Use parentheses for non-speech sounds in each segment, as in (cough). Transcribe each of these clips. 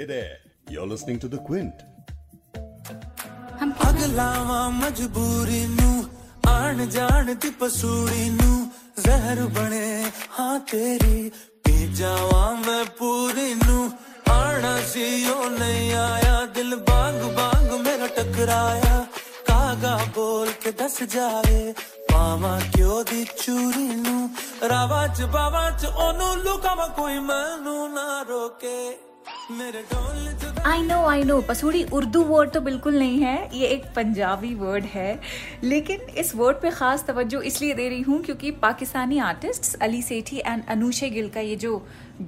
Hey there, you're listening to The Quint. हम ਅਗਲਾਵਾ ਮਜਬੂਰੀ ਨੂੰ ਆਣ ਜਾਣ ਦੀ ਪਸੂੜੀ ਨੂੰ ਜ਼ਹਿਰ ਬਣੇ ਹਾਂ ਤੇਰੀ ਪੀ ਜਾਵਾਂ ਮੈਂ ਪੂਰੀ ਨੂੰ ਆਣਾ ਸੀ ਉਹ ਨਹੀਂ ਆਇਆ ਦਿਲ ਬਾਗ ਬਾਗ ਮੇਰਾ ਟਕਰਾਇਆ। ਕਾਗਾ ਬੋਲ ਕੇ ਦੱਸ ਜਾਵੇ ਪਾਵਾਂ ਕਿਉਂ ਦੀ ਚੂਰੀ ਨੂੰ ਰਾਵਾਂ ਚ ਬਾਵਾਂ ਚ ਉਹਨੂੰ ਲੁਕਾਵਾਂ ਕੋਈ ਮੈਨੂੰ ਨਾ ਰੋਕੇ। ਮੇਰੇ ਢੋਲ ਚ I know I know Pasoori Urdu word तो बिल्कुल नहीं है, ये एक पंजाबी वर्ड है। लेकिन इस वर्ड पे ख़ास तवज्जो इसलिए दे रही हूँ क्योंकि पाकिस्तानी आर्टिस्ट अली सेठी एंड अनुशे गिल का ये जो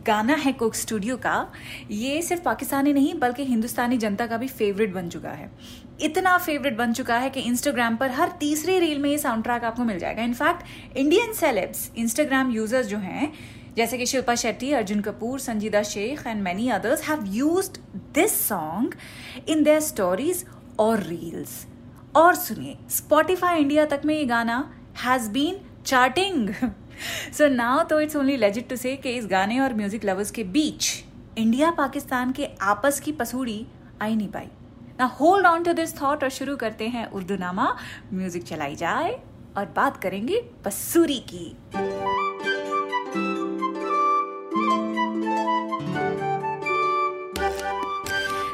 गाना है कोक स्टूडियो का, ये सिर्फ़ पाकिस्तानी नहीं, बल्कि हिंदुस्तानी जनता का भी फेवरेट बन चुका है। इतना फेवरेट बन चुका है कि इंस्टाग्राम पर हर तीसरे रील में ये साउंड ट्रैक आपको मिल जाएगा। In fact Indian celebs Instagram users जो हैं जैसे कि Shilpa Shetty, Arjun Kapoor, Sanjeeda Shaikh and many others have used this song in their stories और रील्स और सुनिए स्पॉटिफाई इंडिया तक में ये गाना has been charting so now तो it's only legit to say इस गाने और म्यूज़िक लवर्स के बीच इंडिया पाकिस्तान के आपस की पसूड़ी आई नहीं पाई. ना hold on to this thought और शुरू करते हैं उर्दू नामा. म्यूज़िक चलाई जाए और बात करेंगे पसूरी की.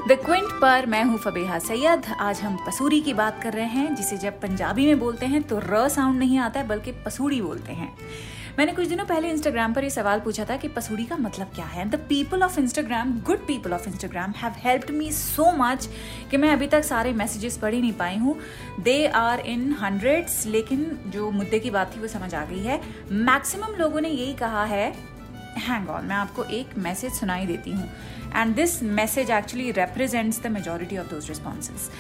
द क्विंट पर मैं हूँ फबेहा सैयद। आज हम पसूरी की बात कर रहे हैं, जिसे जब पंजाबी में बोलते हैं तो र साउंड नहीं आता है, बल्कि पसूड़ी बोलते हैं। मैंने कुछ दिनों पहले इंस्टाग्राम पर ये सवाल पूछा था कि पसूड़ी का मतलब क्या है। The people of Instagram good people of Instagram have helped me so much कि मैं अभी तक सारे मैसेजेस पढ़ ही नहीं पाई हूँ। दे आर इन हंड्रेड्स लेकिन जो मुद्दे की बात थी वो समझ आ गई है। मैक्सिमम लोगों ने यही कहा है हैंग ऑन मैं आपको एक मैसेज सुनाई देती हूँ। And this message actually represents the majority of those responses.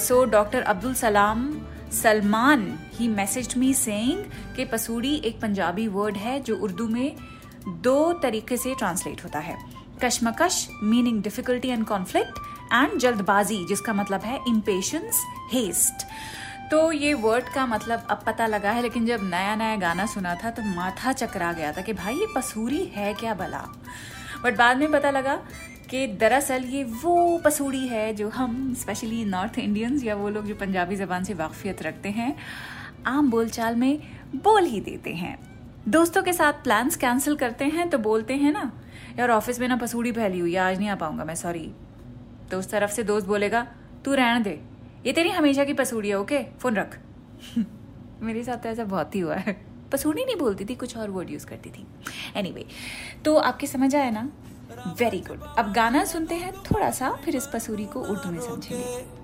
So doctor Abdul Salam Salman he message me saying कि पसूड़ी एक पंजाबी वर्ड है जो उर्दू में दो तरीके से ट्रांसलेट होता है। कशमकश meaning difficulty and conflict and जल्दबाजी, जिसका मतलब है इम्पेशंस हेस्ट तो ये वर्ड का मतलब अब पता लगा है, लेकिन जब नया नया गाना सुना था तो माथा चकरा गया था कि भाई ये पसूरी है क्या भला? बट बाद में पता लगा कि दरअसल ये वो पसूड़ी है जो हम स्पेशली नॉर्थ इंडियंस या वो लोग जो पंजाबी ज़बान से वाकफियत रखते हैं, आम बोलचाल में बोल ही देते हैं। दोस्तों के साथ प्लान्स कैंसिल करते हैं तो बोलते हैं ना, यार ऑफ़िस में ना पसूड़ी फैली हुई आज नहीं आ पाऊँगा मैं सॉरी तो उस तरफ़ से दोस्त बोलेगा, तू रहने दे। ये तेरी हमेशा की पसूड़ी है ओके फ़ोन रख। (laughs) मेरे साथ तो ऐसा बहुत ही हुआ है। पसूड़ी नहीं बोलती थी कुछ और वर्ड यूज़ करती थी। एनीवे anyway, तो आपके समझ आया ना? वेरी गुड अब गाना सुनते हैं थोड़ा सा फिर इस पसूरी को उर्दू में समझेंगे।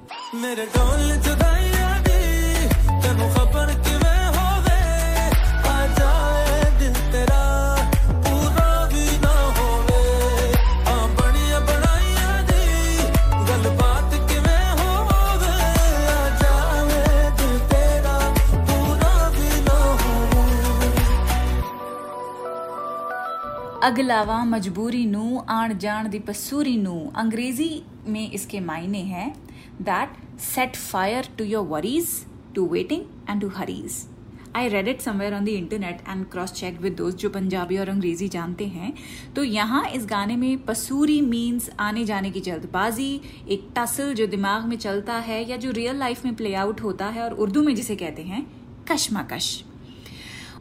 अगलावा मजबूरी नू आण जान दी पसूरी नू, अंग्रेज़ी में इसके मायने हैं that set fire to your worries to waiting and to hurries I read it somewhere on the internet and cross check with दोस्त जो पंजाबी और अंग्रेज़ी जानते हैं। तो यहाँ इस गाने में पसूरी मीन्स आने जाने की जल्दबाजी, एक टसल जो दिमाग में चलता है या जो रियल लाइफ में प्ले आउट होता है और उर्दू में जिसे कहते हैं, कश्मकश।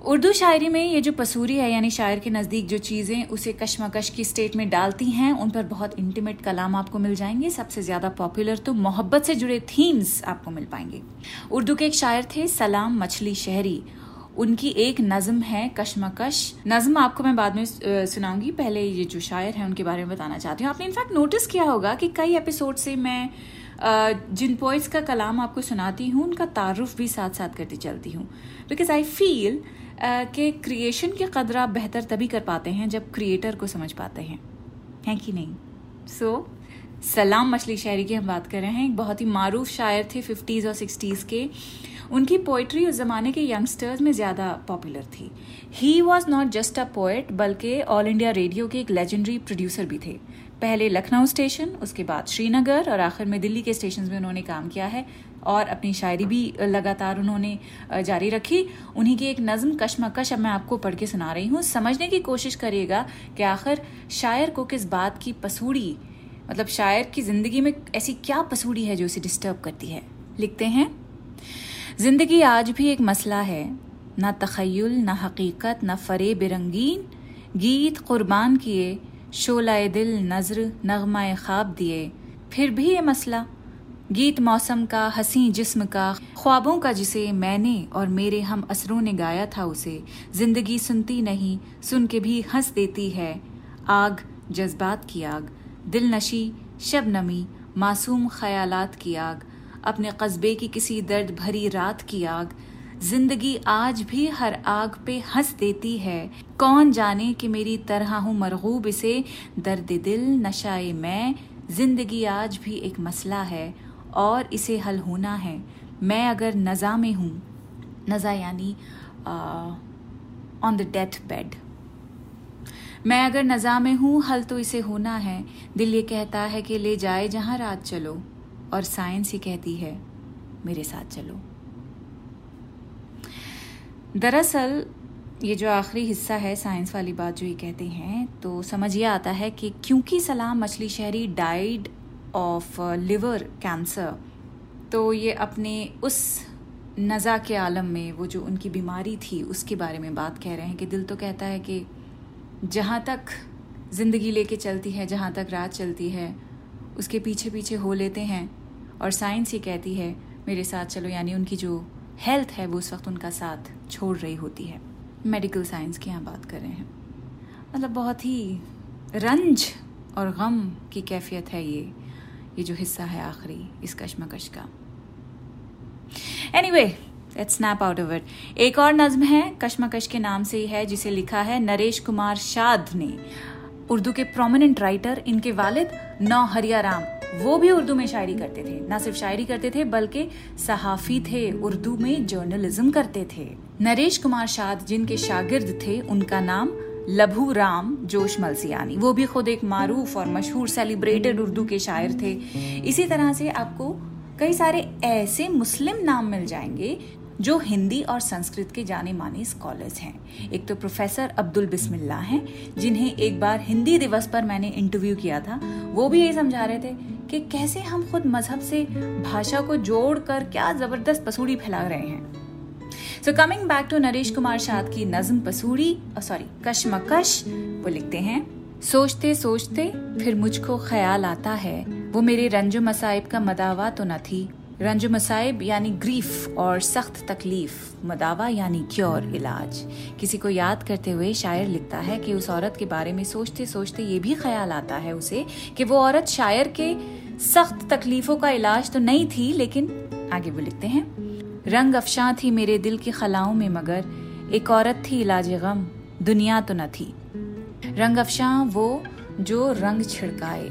उर्दू शायरी में ये जो पसूरी है, यानी शायर के नज़दीक जो चीज़ें उसे कश्मकश की स्टेट में डालती हैं, उन पर बहुत इंटीमेट कलाम आपको मिल जाएँगे। सबसे ज़्यादा पॉपुलर तो मोहब्बत से जुड़े थीम्स आपको मिल पाएँगे। उर्दू के एक शायर थे सलाम मछली शहरी। उनकी एक नज्म है कश्मकश। नज्म आपको मैं बाद में सुनाऊँगी। पहले ये जो शायर हैं, उनके बारे में बताना चाहती हूँ। आपने इनफैक्ट नोटिस किया होगा कि कई एपिसोड से मैं जिन पोइट्स का कलाम आपको सुनाती हूँ, उनका तारुफ भी साथ साथ करती चलती हूँ। बिकॉज़ आई फील कि क्रिएशन की कदर आप बेहतर तभी कर पाते हैं जब क्रिएटर को समझ पाते हैं। हैं कि नहीं? सो सलाम मछली शायरी की हम बात कर रहे हैं। एक बहुत ही मारूफ शायर थे फिफ्टीज़ और सिक्सटीज़ के। उनकी पोइट्री उस ज़माने के यंगस्टर्स में ज़्यादा पॉपुलर थी। He was not just a poet बल्कि ऑल इंडिया रेडियो के एक लेजेंडरी प्रोड्यूसर भी थे। पहले लखनऊ स्टेशन उसके बाद श्रीनगर, और आखिर में दिल्ली के स्टेशन में उन्होंने काम किया है। और अपनी शायरी भी लगातार उन्होंने जारी रखी। उन्हीं की एक नज्म कशमकश अब मैं आपको पढ़ के सुना रही हूँ। समझने की कोशिश करिएगा कि आखिर शायर को किस बात की पसूड़ी मतलब शायर की ज़िंदगी में ऐसी क्या पसूड़ी है जो उसे डिस्टर्ब करती है? लिखते हैं, ज़िंदगी आज भी एक मसला है। ना तखयल, ना हकीकत, ना फरे बिरंगीन गीत कुर्बान किए, शोलाए दिल, नज़र नगमा ख्वाब दिए। फिर भी ये मसला। गीत मौसम का, हसी जिस्म का, ख्वाबों का जिसे मैंने और मेरे हम असरों ने गाया था उसे। ज़िंदगी सुनती नहीं, सुन के भी हंस देती है। आग, जज्बात की आग। दिल नशी शब नमी मासूम ख्यालात की आग, अपने कस्बे की किसी दर्द भरी रात की आग, ज़िंदगी आज भी हर आग पे हंस देती है। कौन जाने कि मेरी तरह हूँ मरगूब इसे, दर्द दिल, नशाए मैं, ज़िंदगी आज भी एक मसला है, और इसे हल होना है। मैं अगर नज़ा में हूँ, नज़ा यानी ऑन द डेथ बेड मैं अगर नज़ा में हूँ, हल तो इसे होना है। दिल ये कहता है कि ले जाए जहाँ रात चलो, और साइंस ही कहती है, मेरे साथ चलो। दरअसल, ये जो आखिरी हिस्सा है, साइंस वाली बात जो ये कहते हैं तो समझ ये आता है कि क्योंकि सलाम मछली शहरी डाइड ऑफ़ लिवर कैंसर तो ये अपने उस नज़ा के आलम में वो जो उनकी बीमारी थी, उसके बारे में बात कह रहे हैं कि दिल तो कहता है कि जहाँ तक ज़िंदगी लेके चलती है, जहाँ तक रात चलती है, उसके पीछे पीछे हो लेते हैं और साइंस ये कहती है, मेरे साथ चलो, यानी उनकी जो हेल्थ है, वो उस वक्त उनका साथ छोड़ रही होती है। मेडिकल साइंस की यहाँ बात कर रहे हैं। मतलब बहुत ही रंज और गम की कैफियत है ये ये जो हिस्सा है आखिरी, इस कश्मकश का। Anyway let's snap out of it एक और नज्म है, कश्मकश के नाम से ही है, जिसे लिखा है नरेश कुमार शाद ने। उर्दू के प्रोमिनेंट राइटर इनके वालिद नौ हरिया राम। वो भी उर्दू में शायरी करते थे। ना सिर्फ़ शायरी करते थे, बल्कि सहाफी थे, उर्दू में जर्नलिज्म करते थे। नरेश कुमार शाद, जिनके शागिर्द थे, उनका नाम लभू राम जोश मलसियानी। वो भी खुद एक मारूफ और मशहूर सेलिब्रेटेड उर्दू के शायर थे। इसी तरह से आपको कई सारे ऐसे मुस्लिम नाम मिल जाएँगे जो हिंदी और संस्कृत के जाने माने स्कॉलर्स हैं। एक तो प्रोफेसर अब्दुल बिस्मिल्ला हैं, जिन्हें एक बार हिंदी दिवस पर मैंने इंटरव्यू किया था। वो भी यही समझा रहे थे कि कैसे हम खुद मज़हब से भाषा को जोड़कर क्या ज़बरदस्त पसूड़ी फैला रहे हैं। So coming back to Naresh Kumar Shad की नज्म पसूड़ी सॉरी कशमकश, वो लिखते हैं, सोचते सोचते फिर मुझको ख्याल आता है, वो मेरे रंजो मसाइब का मदावा तो न थी। रंजो मसाइब, यानी ग्रीफ और सख्त तकलीफ़, मदावा यानी क्योर इलाज। किसी को याद करते हुए शायर लिखता है कि उस औरत के बारे में सोचते सोचते ये भी ख्याल आता है उसे कि वो औरत शायर के सख्त तकलीफों का इलाज तो नहीं थी, लेकिन आगे वो लिखते हैं, रंग अफशां थी मेरे दिल की खलाओं में, मगर एक औरत थी इलाज गम दुनिया तो न थी। रंग अफशां वो जो रंग छिड़काए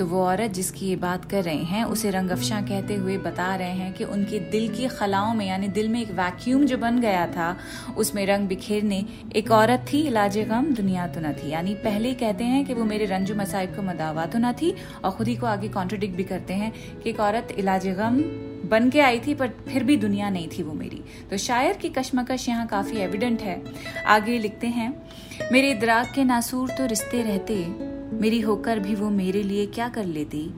तो वो औरत जिसकी ये बात कर रहे हैं, उसे रंग अफशा कहते हुए बता रहे हैं कि उनके दिल की खलाओं में, यानी दिल में एक वैक्यूम जो बन गया था, उसमें रंग बिखेरने, एक औरत थी इलाज गम दुनिया तो न थी। यानी पहले कहते हैं कि वो मेरे रंजो मसाइब को मदावा तो न थी, और खुद ही को आगे कॉन्ट्रोडिक्ट भी करते हैं कि एक औरत इलाज गम बन के आई थी, पर फिर भी दुनिया नहीं थी वो मेरी। तो शायर की कशमकश यहाँ काफ़ी एविडेंट है। आगे लिखते हैं, मेरे इदराक के नासूर तो रिश्ते रहते मेरी होकर भी वो मेरे लिए क्या कर लेती?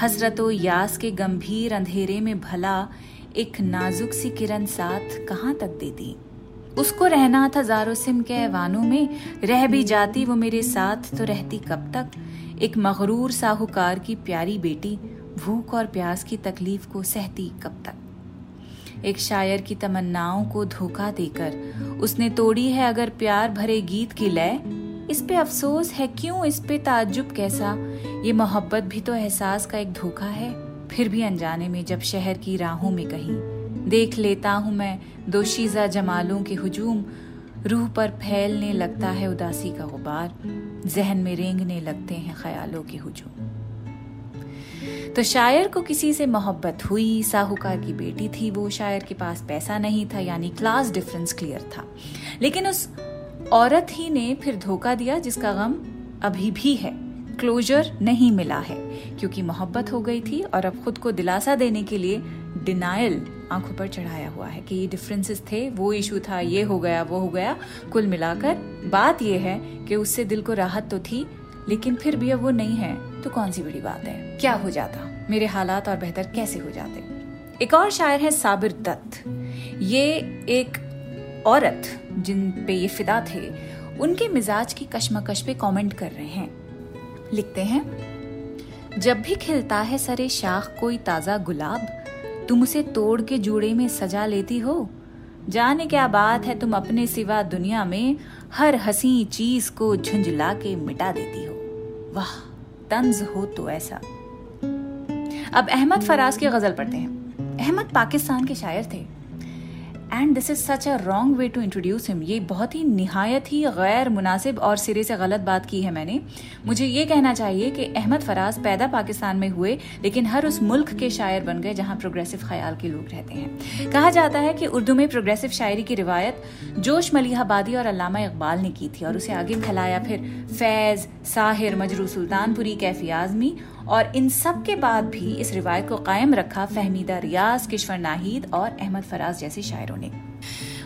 हसरत यास के गंभीर अंधेरे में भला एक नाजुक सी किरण साथ कहाँ तक देती? उसको रहना था जारो सिम के ऐवानों में, रह भी जाती वो मेरे साथ तो रहती कब तक? एक मगरूर साहूकार की प्यारी बेटी, भूख और प्यास की तकलीफ़ को सहती कब तक? एक शायर की तमन्नाओं को धोखा देकर, उसने तोड़ी है अगर प्यार भरे गीत की लय? इस पे अफसोस है क्यों इस पे ताज्जुब कैसा? ये मोहब्बत भी तो एहसास का एक धोखा है। फिर भी अनजाने में जब शहर की राहों में कहीं। देख लेता हूँ मैं दोशीजा जमालों के हुजूम। रूह पर फैलने लगता है उदासी का गुबार जहन में रेंगने लगते हैं ख्यालों के हुजूम। तो शायर को किसी से मोहब्बत हुई? साहूकार की बेटी थी वो। शायर के पास पैसा नहीं था, यानी क्लास डिफरेंस क्लियर था। लेकिन उस औरत ही ने फिर धोखा दिया, जिसका गम अभी भी है। क्लोजर नहीं मिला है, क्योंकि मोहब्बत हो गई थी और अब खुद को दिलासा देने के लिए डिनायल आँखों पर चढ़ाया हुआ है कि ये डिफरेंसेस थे, वो इशू था, ये हो गया, वो हो गया। कुल मिलाकर बात ये है कि उससे दिल को राहत तो थी, लेकिन फिर भी अब वो नहीं है तो कौन सी बड़ी बात है? क्या हो जाता? मेरे हालात और बेहतर कैसे हो जाते? एक और शायर है साबिर दत्त। ये एक औरत जिन पे ये फिदा थे, उनके मिजाज की कश्मकश पे कमेंट कर रहे हैं। लिखते हैं, जब भी खिलता है सरे शाख कोई ताज़ा गुलाब, तुम उसे तोड़ के जूड़े में सजा लेती हो। जाने क्या बात है तुम अपने सिवा दुनिया में हर हसी चीज़ को झुंझला के मिटा देती हो। वाह, तंज हो तो ऐसा। अब अहमद फराज की गज़ल पढ़ते हैं। अहमद पाकिस्तान के शायर थे। And this is such a wrong way to introduce him ये बहुत ही निहायत ही गैर मुनासिब और सिरे से गलत बात की है मैंने। मुझे ये कहना चाहिए कि अहमद फराज पैदा पाकिस्तान में हुए, लेकिन हर उस मुल्क के शायर बन गए जहाँ प्रोग्रेसिव ख्याल के लोग रहते हैं। कहा जाता है कि उर्दू में प्रोग्रेसिव शायरी की रिवायत जोश मलिहाबादी और अलामा इकबाल ने की थी और उसे आगे फैलाया फिर फैज, साहिर, मजरू सुल्तानपुरी, कैफी आजमी और इन सब के बाद भी इस रिवायत को कायम रखा फहमीदा रियाज, किश्वर नाहिद और अहमद फराज जैसे शायरों ने।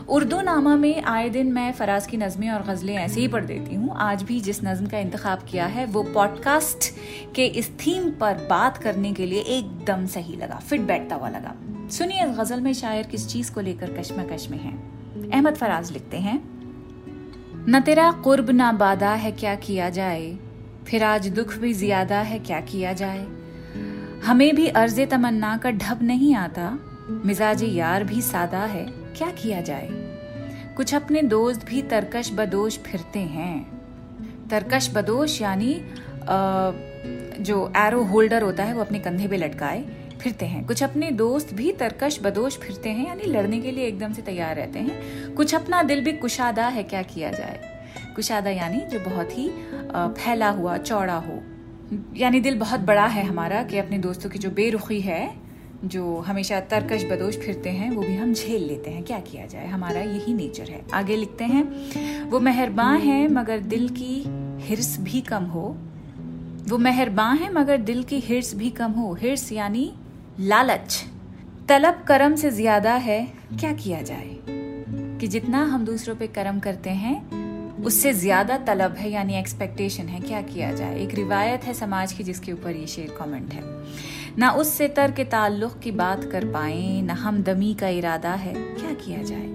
उर्दू नामा में आए दिन मैं फराज की नज़में और गज़लें ऐसे ही पढ़ देती हूँ। आज भी जिस नज़म का इंतखब किया है, वो पॉडकास्ट के इस थीम पर बात करने के लिए एकदम सही लगा, फिट बैठता हुआ लगा। सुनिए इस गज़ल में शायर किस चीज़ को लेकर कश्मकश में है। अहमद फराज लिखते हैं, न तेरा कुर्ब ना बादा है, क्या किया जाए? फिर आज दुख भी ज़्यादा है, क्या किया जाए? हमें भी अर्ज़ तमन्ना का ढब नहीं आता। मिजाज यार भी सादा है, क्या किया जाए? कुछ अपने दोस्त भी तरकश बदोश फिरते हैं। तरकश बदोश यानी जो एरो होल्डर होता है, वो अपने कंधे पे लटकाए, फिरते हैं। कुछ अपने दोस्त भी तरकश बदोश फिरते हैं, यानी लड़ने के लिए एकदम से तैयार रहते हैं। कुछ अपना दिल भी कुशादा है, क्या किया जाए? कुशादा यानी जो बहुत ही फैला हुआ, चौड़ा हो। यानी दिल बहुत बड़ा है हमारा कि अपने दोस्तों की जो बेरुखी है, जो हमेशा तरकश बदोश फिरते हैं, वो भी हम झेल लेते हैं। क्या किया जाए? हमारा यही नेचर है। आगे लिखते हैं, वो मेहरबान है मगर दिल की हिरस भी कम हो। वो मेहरबान है मगर दिल की हिरस भी कम हो। हिर्स यानी लालच। तलब करम से ज़्यादा है। क्या किया जाए? कि जितना हम दूसरों पे करम करते हैं उससे ज़्यादा तलब है, यानी एक्सपेक्टेशन है, क्या किया जाए? एक रिवायत है समाज की जिसके ऊपर ये शेर कमेंट है। ना उससे तर के ताल्लुक की बात कर पाए, ना हम दमी का इरादा है, क्या किया जाए?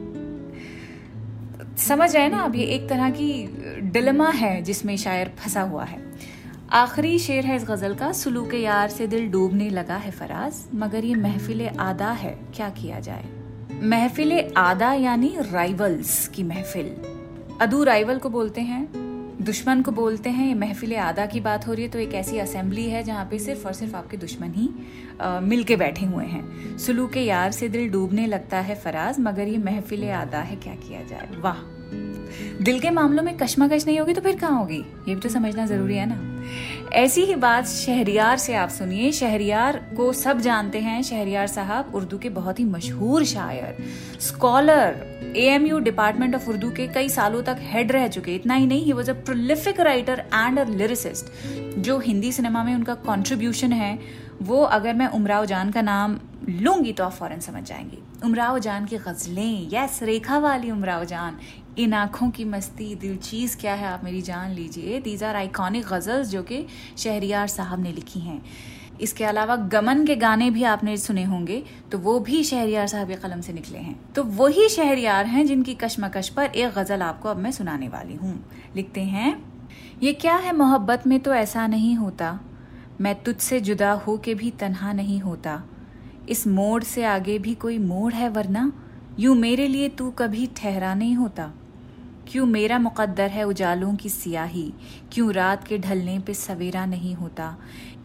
समझ रहे ना अब ये एक तरह की डिलमा है जिसमें शायर फंसा हुआ है। आखिरी शेर है इस गज़ल का, सुलूक यार से दिल डूबने लगा है फराज, मगर ये महफिल आदा है, क्या किया जाए? महफिल आदा यानी राइवल्स की महफिल। अदू राइवल को बोलते हैं, दुश्मन को बोलते हैं, ये महफिल आदा की बात हो रही है तो एक ऐसी असेंबली है जहाँ पे सिर्फ़ और सिर्फ़ आपके दुश्मन ही मिल के बैठे हुए हैं। सुलू के यार से दिल डूबने लगता है फराज, मगर ये महफिल आदा है, क्या किया जाए? वाह! दिल के मामलों में कश्मकश नहीं होगी तो फिर कहाँ होगी? ये भी तो समझना ज़रूरी है ना। ऐसी ही बात शहरियार से आप सुनिए। शहरियार को सब जानते हैं। शहरियार साहब उर्दू के बहुत ही मशहूर शायर scholar AMU department of Urdu के कई सालों तक हेड रह चुके। इतना ही नहीं he was a prolific writer and a lyricist जो हिंदी सिनेमा में उनका कॉन्ट्रीब्यूशन है, वो अगर मैं उमराव जान का नाम लूँगी तो आप फ़ौरन समझ जाएँगी। उमराव जान की गजलें यस रेखा वाली उमराव जान इन आँखों की मस्ती दिल चीज़ क्या है, आप मेरी जान लीजिए। दीज आर आइकॉनिक गज़ल्स जो कि शहरियार साहब ने लिखी हैं। इसके अलावा गमन के गाने भी आपने सुने होंगे तो वो भी शहरियार साहब के कलम से निकले हैं। तो वही शहरियार हैं जिनकी कशमकश पर एक गज़ल आपको अब मैं सुनाने वाली हूँ। लिखते हैं, ये क्या है मोहब्बत में तो ऐसा नहीं होता। मैं तुझसे जुदा हो के भी तन्हा नहीं होता। इस मोड़ से आगे भी कोई मोड़ है वरना। यूँ मेरे लिए तू कभी ठहरा नहीं होता। क्यों मेरा मुकद्दर है उजालों की सियाही? क्यों रात के ढलने पे सवेरा नहीं होता?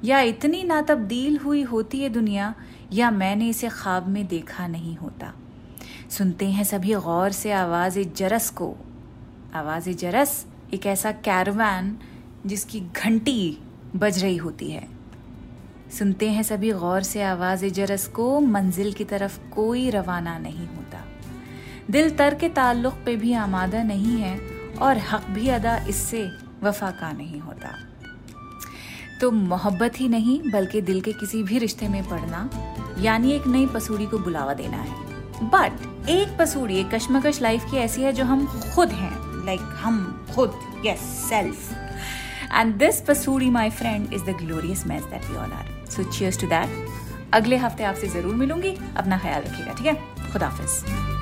या इतनी ना तब्दील हुई होती है दुनिया, या मैंने इसे ख्वाब में देखा नहीं होता? सुनते हैं सभी गौर से आवाज़ जरस को। आवाज़ जरस, एक ऐसा कैरवान जिसकी घंटी बज रही होती है। सुनते हैं सभी गौर से आवाज़ जरस को, मंजिल की तरफ़ कोई रवाना नहीं होता। दिल तर के ताल्लुक पे भी आमादा नहीं है और हक भी अदा इससे वफा का नहीं होता। तो मोहब्बत ही नहीं, बल्कि दिल के किसी भी रिश्ते में पड़ना, यानी एक नई पसूड़ी को बुलावा देना है। बट एक पसूड़ी, एक कश्मकश लाइफ की ऐसी है जो हम खुद हैं लाइक like हम खुद yes self and this Pasoori my friend is the glorious match that we all are so cheers to that अगले हफ़्ते आपसे ज़रूर मिलूँगी। अपना ख्याल रखिएगा, ठीक है? खुदाफिज.